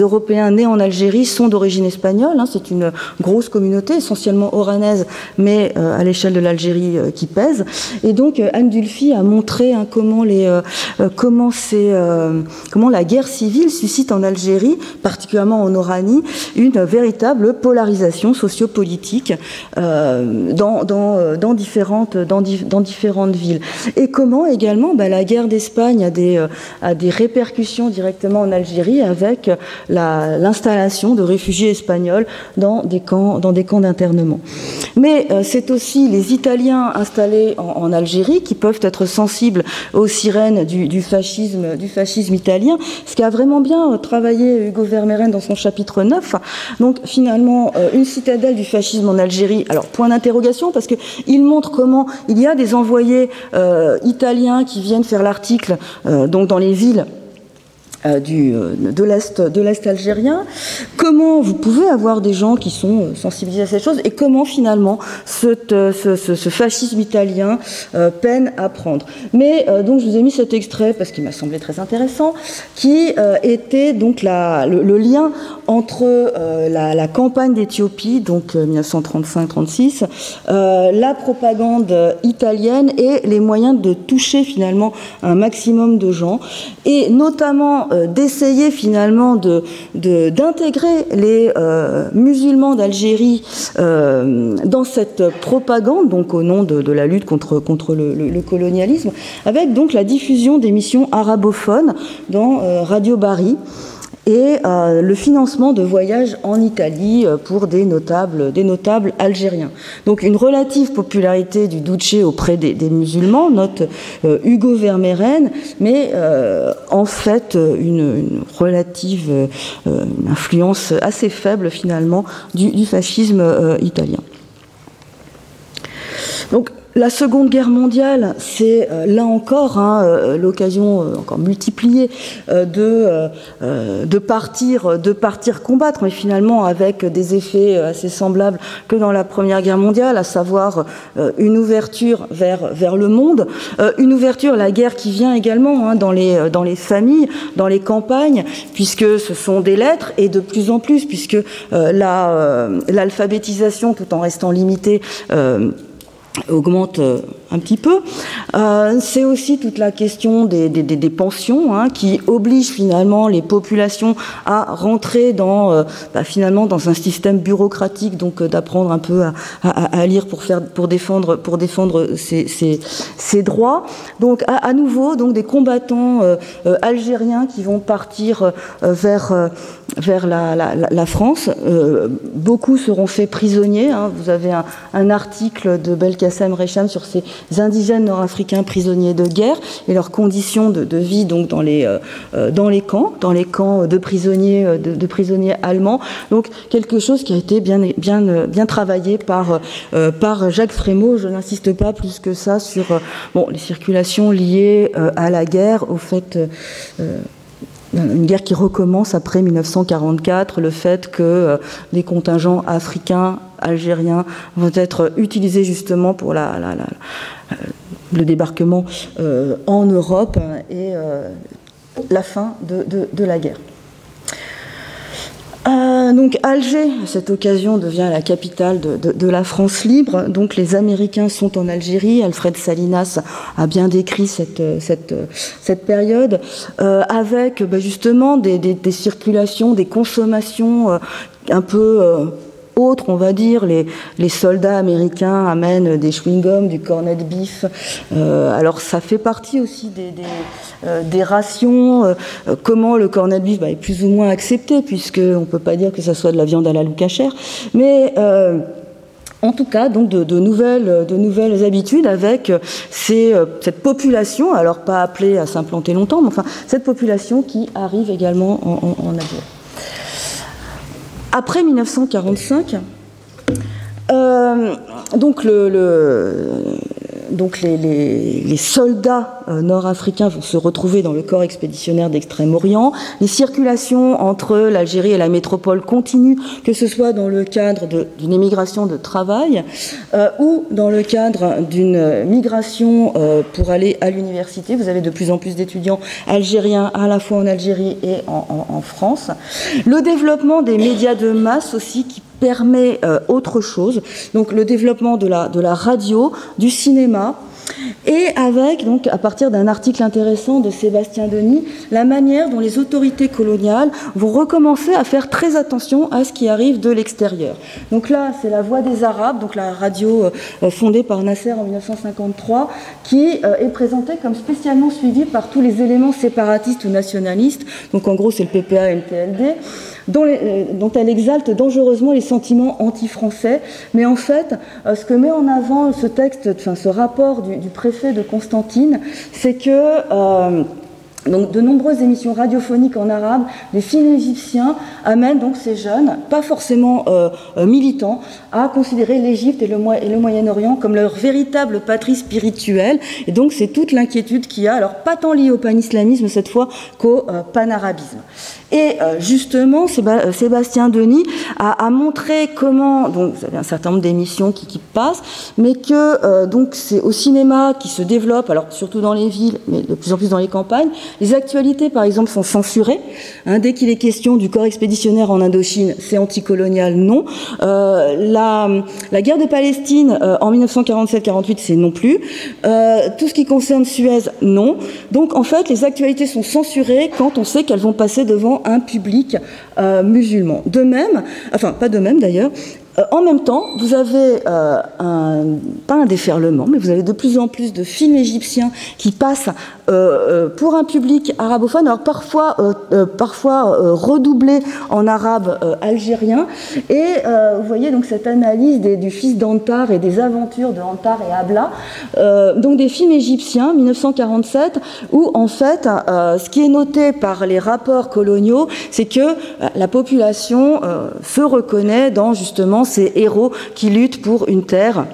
Européens nés en Algérie sont d'origine espagnole. Hein. c'est une grosse communauté, essentiellement oranaise, mais à l'échelle de l'Algérie qui pèse. Et donc Anne Dulphy a montré comment, les, comment ces euh, comment la guerre civile suscite en Algérie, particulièrement en Oranie, une véritable polarisation sociopolitique euh, dans, euh, différentes, villes. Et comment également bah, la guerre d'Espagne a des, a des répercussions directement en Algérie avec l'installation de réfugiés espagnols dans des camps, d'internement. Mais c'est aussi les Italiens installés en, Algérie qui peuvent être sensibles aux sirènes du fascisme, du fascisme italien, ce qui a vraiment bien euh, travaillé Hugo Vermeeren dans son chapitre 9. Donc finalement, euh, une citadelle du fascisme en Algérie. Alors point d'interrogation parce qu'il montre comment il y a des envoyés euh, italiens qui viennent faire l'article donc dans les villes euh, du, euh, de l'Est algérien, comment vous pouvez avoir des gens qui sont euh, sensibilisés à ces choses et comment finalement ce, ce, fascisme italien peine à prendre? Mais donc je vous ai mis cet extrait parce qu'il m'a semblé très intéressant, qui était donc la, le, lien entre la, la, campagne d'Éthiopie, donc 1935-36, la propagande italienne et les moyens de toucher finalement un maximum de gens, et notamment d'essayer finalement d'intégrer les euh, musulmans d'Algérie euh, dans cette propagande, donc au nom de, la lutte contre, contre le, colonialisme, avec donc la diffusion d'émissions arabophones dans Radio Bari et euh, le financement de voyages en Italie euh, pour des notables, des notables algériens. Donc une relative popularité du Duce auprès des, musulmans, note euh, Hugo Vermeeren, mais en fait une, relative influence assez faible finalement du, du fascisme italien. Donc la Seconde Guerre mondiale, c'est euh, là encore hein, euh, l'occasion euh, encore multipliée de, de, partir, de partir combattre, mais finalement avec des effets assez semblables que dans la Première Guerre mondiale, à savoir une ouverture vers, vers le monde, une ouverture, la guerre qui vient également hein, dans, les, dans les familles, dans les campagnes, puisque ce sont des lettres, et de plus en plus, puisque l'alphabétisation, tout en restant limitée, augmente euh, un petit peu. Euh, c'est aussi toute la question des, pensions hein, qui oblige finalement les populations à rentrer dans euh, bah, finalement dans un système bureaucratique, donc d'apprendre un peu à, lire pour faire pour défendre pour défendre ses, droits. Donc à, nouveau donc des combattants algériens qui vont partir vers vers la, France. beaucoup seront faits prisonniers. Hein. Vous avez un, un article de Belkacem Recham sur ces indigènes nord-africains prisonniers de guerre et leurs conditions de, vie donc dans les, euh, euh, dans les camps, dans les camps de prisonniers, euh, de, prisonniers allemands. Donc quelque chose qui a été bien, travaillé par, Jacques Frémaux. Je n'insiste pas plus que ça sur les circulations liées à la guerre, au fait une guerre qui recommence après 1944, le fait que les contingents africains, algériens vont être utilisés justement pour la, le débarquement en Europe et la fin de la guerre. Euh, donc Alger, à cette occasion, devient la capitale de, la France libre. Donc les Américains sont en Algérie. Alfred Salinas a bien décrit cette, cette, cette période, euh, avec bah, justement des, circulations, des consommations euh, un peu autres, on va dire. Les, soldats américains amènent des chewing-gums, du cornet de beef. alors ça fait partie aussi des euh, rations, euh, comment le cornet de beef bah, est plus ou moins accepté, puisqu'on ne peut pas dire que ce soit de la viande à la loucachère. Mais euh, en tout cas, donc de, nouvelles, de nouvelles habitudes avec cette population, alors pas appelée à s'implanter longtemps, mais enfin cette population qui arrive également en, Algérie. Après 1945, donc le, donc les, soldats euh, nord-africains vont se retrouver dans le corps expéditionnaire d'Extrême-Orient. Les circulations entre l'Algérie et la métropole continuent, que ce soit dans le cadre d'une émigration de travail euh, ou dans le cadre d'une migration euh, pour aller à l'université. Vous avez de plus en plus d'étudiants algériens à la fois en Algérie et en, en France. Le développement des médias de masse aussi qui permet euh, autre chose, donc le développement de la, de la radio, du cinéma, et avec, donc, à partir d'un article intéressant de Sébastien Denis, la manière dont les autorités coloniales vont recommencer à faire très attention à ce qui arrive de l'extérieur. Donc là, c'est la Voix des Arabes, donc la radio euh, fondée par Nasser en 1953, qui euh, est présentée comme spécialement suivie par tous les éléments séparatistes ou nationalistes. Donc en gros, c'est le PPA et le Euh, dont, elle exalte dangereusement les sentiments anti-français. Mais en fait, ce que met en avant ce texte, ce rapport du, du préfet de Constantine, c'est que euh, donc, de nombreuses émissions radiophoniques en arabe, les films égyptiens amènent donc ces jeunes, pas forcément euh, euh, militants, à considérer l'Égypte et le, Moyen-Orient comme leur véritable patrie spirituelle. Et donc c'est toute l'inquiétude qu'il y a, alors pas tant liée au pan-islamisme cette fois qu'au pan-arabisme. Et justement, Sébastien Denis a, montré comment, donc vous avez un certain nombre d'émissions qui, qui, passent, mais que donc c'est au cinéma qui se développe, alors surtout dans les villes, mais de plus en plus dans les campagnes, les actualités, par exemple, sont censurées. Hein, dès qu'il est question du corps expéditionnaire en Indochine, c'est anticolonial, non. Euh, la, guerre de Palestine euh, en 1947-48, c'est non plus. Euh, tout ce qui concerne Suez, non. Donc, en fait, les actualités sont censurées quand on sait qu'elles vont passer devant un public musulman. De même, enfin, pas de même d'ailleurs, euh, en même temps, vous avez euh, un, pas un déferlement, mais vous avez de plus en plus de films égyptiens qui passent euh, pour un public arabophone, alors parfois, parfois redoublés en arabe algérien. Et vous voyez donc cette analyse du fils d'Antar et des aventures de Antar et Abla, donc des films égyptiens, 1947, où en fait, ce qui est noté par les rapports coloniaux, c'est que la population se reconnaît dans justement ces héros qui luttent pour une terre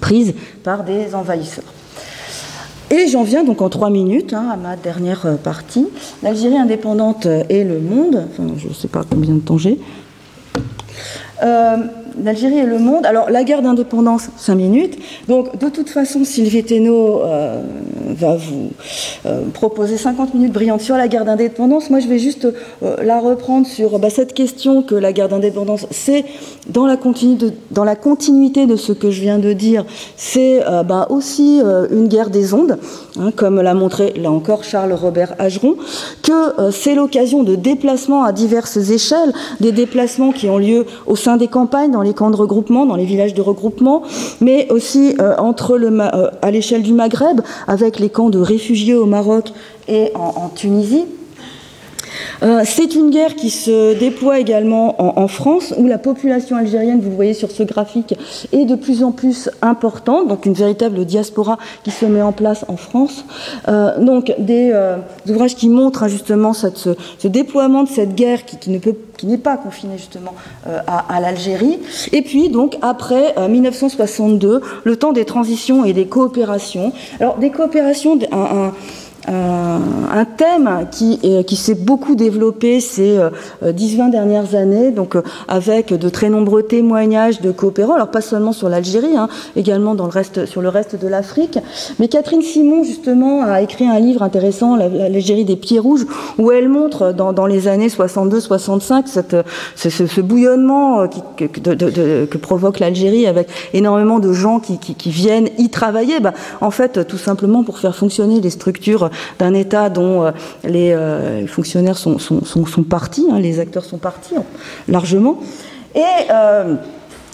prise par des envahisseurs. Et j'en viens donc en trois minutes hein, à ma dernière euh, partie. L'Algérie indépendante et le monde, je ne sais pas combien de temps j'ai. Euh, l'Algérie et le monde. Alors, la guerre d'indépendance, cinq minutes. Donc, de toute façon, Sylvie Thénault euh, va vous euh, proposer 50 minutes brillantes sur la guerre d'indépendance. Moi, je vais juste euh, la reprendre sur bah, cette question que la guerre d'indépendance, c'est dans, la dans la continuité de ce que je viens de dire, c'est bah, aussi une guerre des ondes, hein, comme l'a montré là encore Charles Robert Ageron, que c'est l'occasion de déplacements à diverses échelles, des déplacements qui ont lieu au sein des campagnes, dans les camps de regroupement, dans les villages de regroupement, mais aussi euh, entre le, euh, à l'échelle du Maghreb, avec les camps de réfugiés au Maroc et en Tunisie. Euh, c'est une guerre qui se déploie également en, France, où la population algérienne, vous le voyez sur ce graphique, est de plus en plus importante, donc une véritable diaspora qui se met en place en France. Euh, donc des, euh, ouvrages qui montrent hein, justement ce, déploiement de cette guerre qui, n'est pas confinée justement à, l'Algérie. Et puis donc après 1962, le temps des transitions et des coopérations. Alors des coopérations, un thème qui, qui s'est beaucoup développé ces 10-20 dernières années, donc avec de très nombreux témoignages de coopérants, alors pas seulement sur l'Algérie, hein, également dans le reste, sur le reste de l'Afrique. Mais Catherine Simon, justement, a écrit un livre intéressant, L'Algérie des pieds rouges, où elle montre dans, dans les années 62-65 ce, ce, bouillonnement qui, que, de, que provoque l'Algérie avec énormément de gens qui, qui, qui viennent y travailler. Ben, en fait, tout simplement pour faire fonctionner les structures d'un État dont euh, les, euh, les, fonctionnaires sont, sont, sont, partis, hein, les acteurs sont partis largement. Et euh,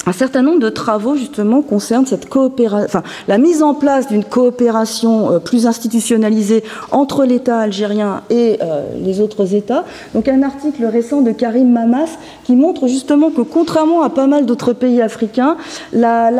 un certain nombre de travaux justement concernent cette coopération, enfin, la mise en place d'une coopération euh, plus institutionnalisée entre l'État algérien et euh, les autres États. Donc un article récent de Karim Mamas qui montre justement que contrairement à pas mal d'autres pays africains, la,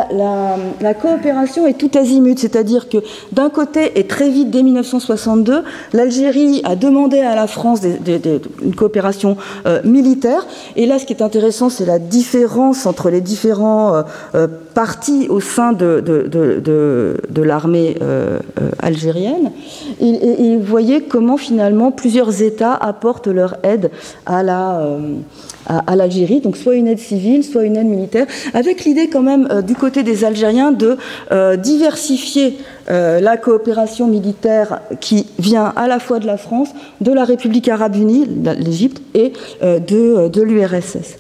coopération est tout azimut, c'est-à-dire que d'un côté et très vite dès 1962, l'Algérie a demandé à la France une coopération euh, militaire. Et là, ce qui est intéressant, c'est la différence entre les différents différents euh, partis au sein de, l'armée euh, algérienne. Et, vous voyez comment finalement plusieurs États apportent leur aide à la... Euh, à, l'Algérie, donc soit une aide civile, soit une aide militaire, avec l'idée quand même euh, du côté des Algériens de euh, diversifier euh, la coopération militaire qui vient à la fois de la France, de la République arabe unie, l'Égypte, et de, de l'URSS.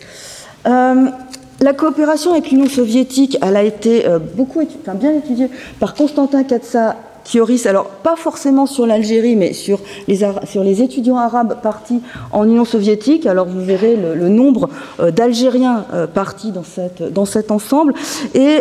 La coopération avec l'Union soviétique, elle a été euh, beaucoup étudiée, enfin, bien étudiée par Constantin Katsa Kioris, alors pas forcément sur l'Algérie, mais sur les, étudiants arabes partis en Union soviétique. Alors vous verrez le, nombre euh, d'Algériens euh, partis dans, dans cet ensemble. Et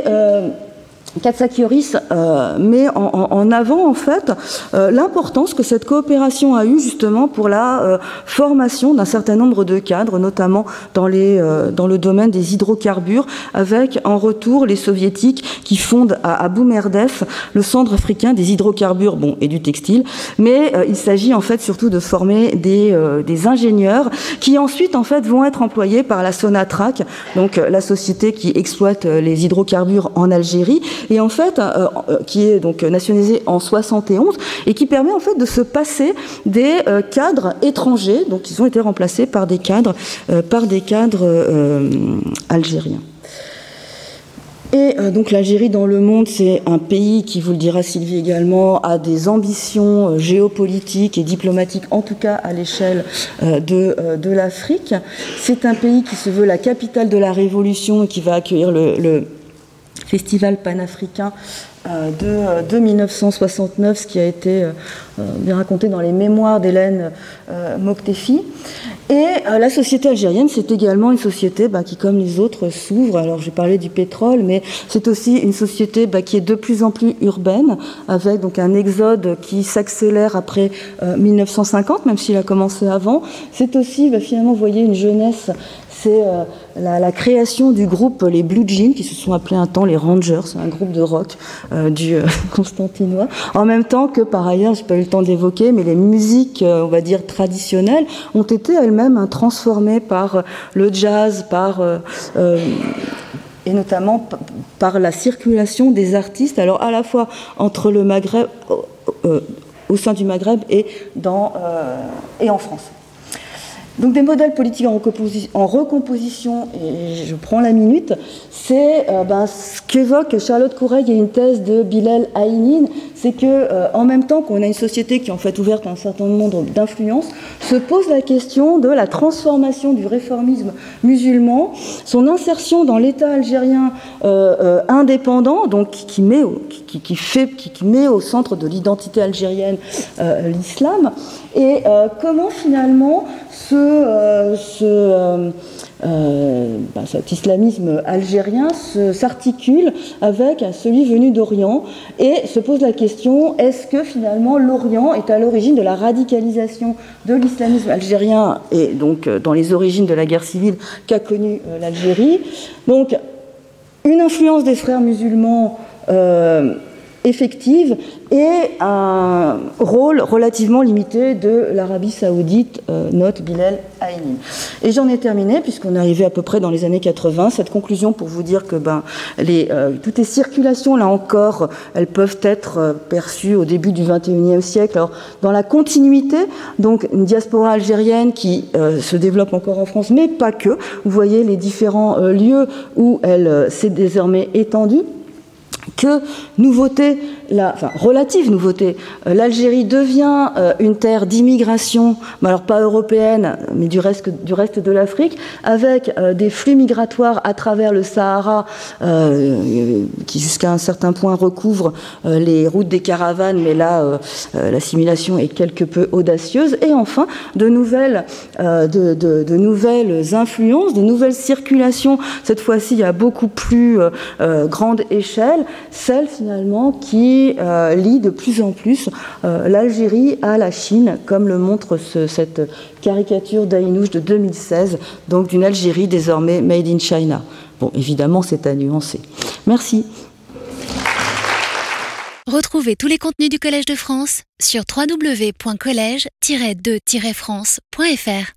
Katsakioris euh, met en, avant en fait euh, l'importance que cette coopération a eue justement pour la euh, formation d'un certain nombre de cadres, notamment dans, le domaine des hydrocarbures, avec en retour les soviétiques qui fondent à, Boumerdef le centre africain des hydrocarbures bon, et du textile. Mais il s'agit en fait surtout de former des, des, ingénieurs qui ensuite en fait vont être employés par la Sonatrach, donc la société qui exploite les hydrocarbures en Algérie et en fait euh, qui est donc nationalisé en 71 et qui permet en fait de se passer des euh, cadres étrangers donc ils ont été remplacés par des cadres euh, par des cadres euh, algériens. Et euh, donc l'Algérie dans le monde, c'est un pays qui, vous le dira Sylvie également, a des ambitions euh, géopolitiques et diplomatiques, en tout cas à l'échelle euh, de, euh, de l'Afrique. C'est un pays qui se veut la capitale de la révolution et qui va accueillir le festival panafricain de, de, 1969, ce qui a été euh, bien raconté dans les mémoires d'Hélène euh, Moktefi. Et euh, la société algérienne, c'est également une société bah, qui, comme les autres, s'ouvre. Alors, j'ai parlé du pétrole, mais c'est aussi une société bah, qui est de plus en plus urbaine, avec donc un exode qui s'accélère après 1950, même s'il a commencé avant. C'est aussi, bah, finalement, vous voyez, une jeunesse c'est euh, la, création du groupe les Blue Jeans, qui se sont appelés un temps les Rangers, un groupe de rock euh, du euh, Constantinois. En même temps que, par ailleurs, je n'ai pas eu le temps d'évoquer, mais les musiques, on va dire, traditionnelles, ont été elles-mêmes hein, transformées par le jazz, par et notamment par la circulation des artistes, alors à la fois entre le Maghreb, au sein du Maghreb et en France. Donc des modèles politiques en, recomposi en recomposition, et je prends la minute, c'est euh, ben, ce qu'évoque Charlotte Coureil et une thèse de Bilal Haïnin, c'est que euh, en même temps qu'on a une société qui est en fait ouverte à un certain nombre d'influences, se pose la question de la transformation du réformisme musulman, son insertion dans l'État algérien euh, indépendant, donc qui met au, qui, fait, qui, met au centre de l'identité algérienne l'islam, et comment finalement ce, ce euh, ben, cet islamisme algérien s'articule avec celui venu d'Orient et se pose la question est-ce que finalement l'Orient est à l'origine de la radicalisation de l'islamisme algérien et donc euh, dans les origines de la guerre civile qu'a connue euh, l'Algérie? Donc une influence des frères musulmans euh, effective et un rôle relativement limité de l'Arabie saoudite, euh, note Bilal Haïni. Et j'en ai terminé, puisqu'on est arrivé à peu près dans les années 80, cette conclusion pour vous dire que ben, les, euh, toutes les circulations, là encore, elles peuvent être euh, perçues au début du 21e siècle. Alors, dans la continuité, donc une diaspora algérienne qui se développe encore en France, mais pas que. Vous voyez les différents lieux où elle s'est désormais étendue que nouveauté relative nouveauté. Euh, L'Algérie devient euh, une terre d'immigration, alors pas européenne, mais du reste, de l'Afrique, avec euh, des flux migratoires à travers le Sahara, qui jusqu'à un certain point recouvrent les routes des caravanes, mais là, l'assimilation est quelque peu audacieuse. Et enfin, de nouvelles, de, nouvelles influences, de nouvelles circulations, cette fois-ci à beaucoup plus grande échelle, celles finalement qui euh, lie de plus en plus euh, l'Algérie à la Chine, comme le montre cette caricature d'Aïnouche de 2016, donc d'une Algérie désormais made in China. Bon, évidemment, c'est à nuancer. Merci. Retrouvez tous les contenus du Collège de France sur www.colège-2-france.fr.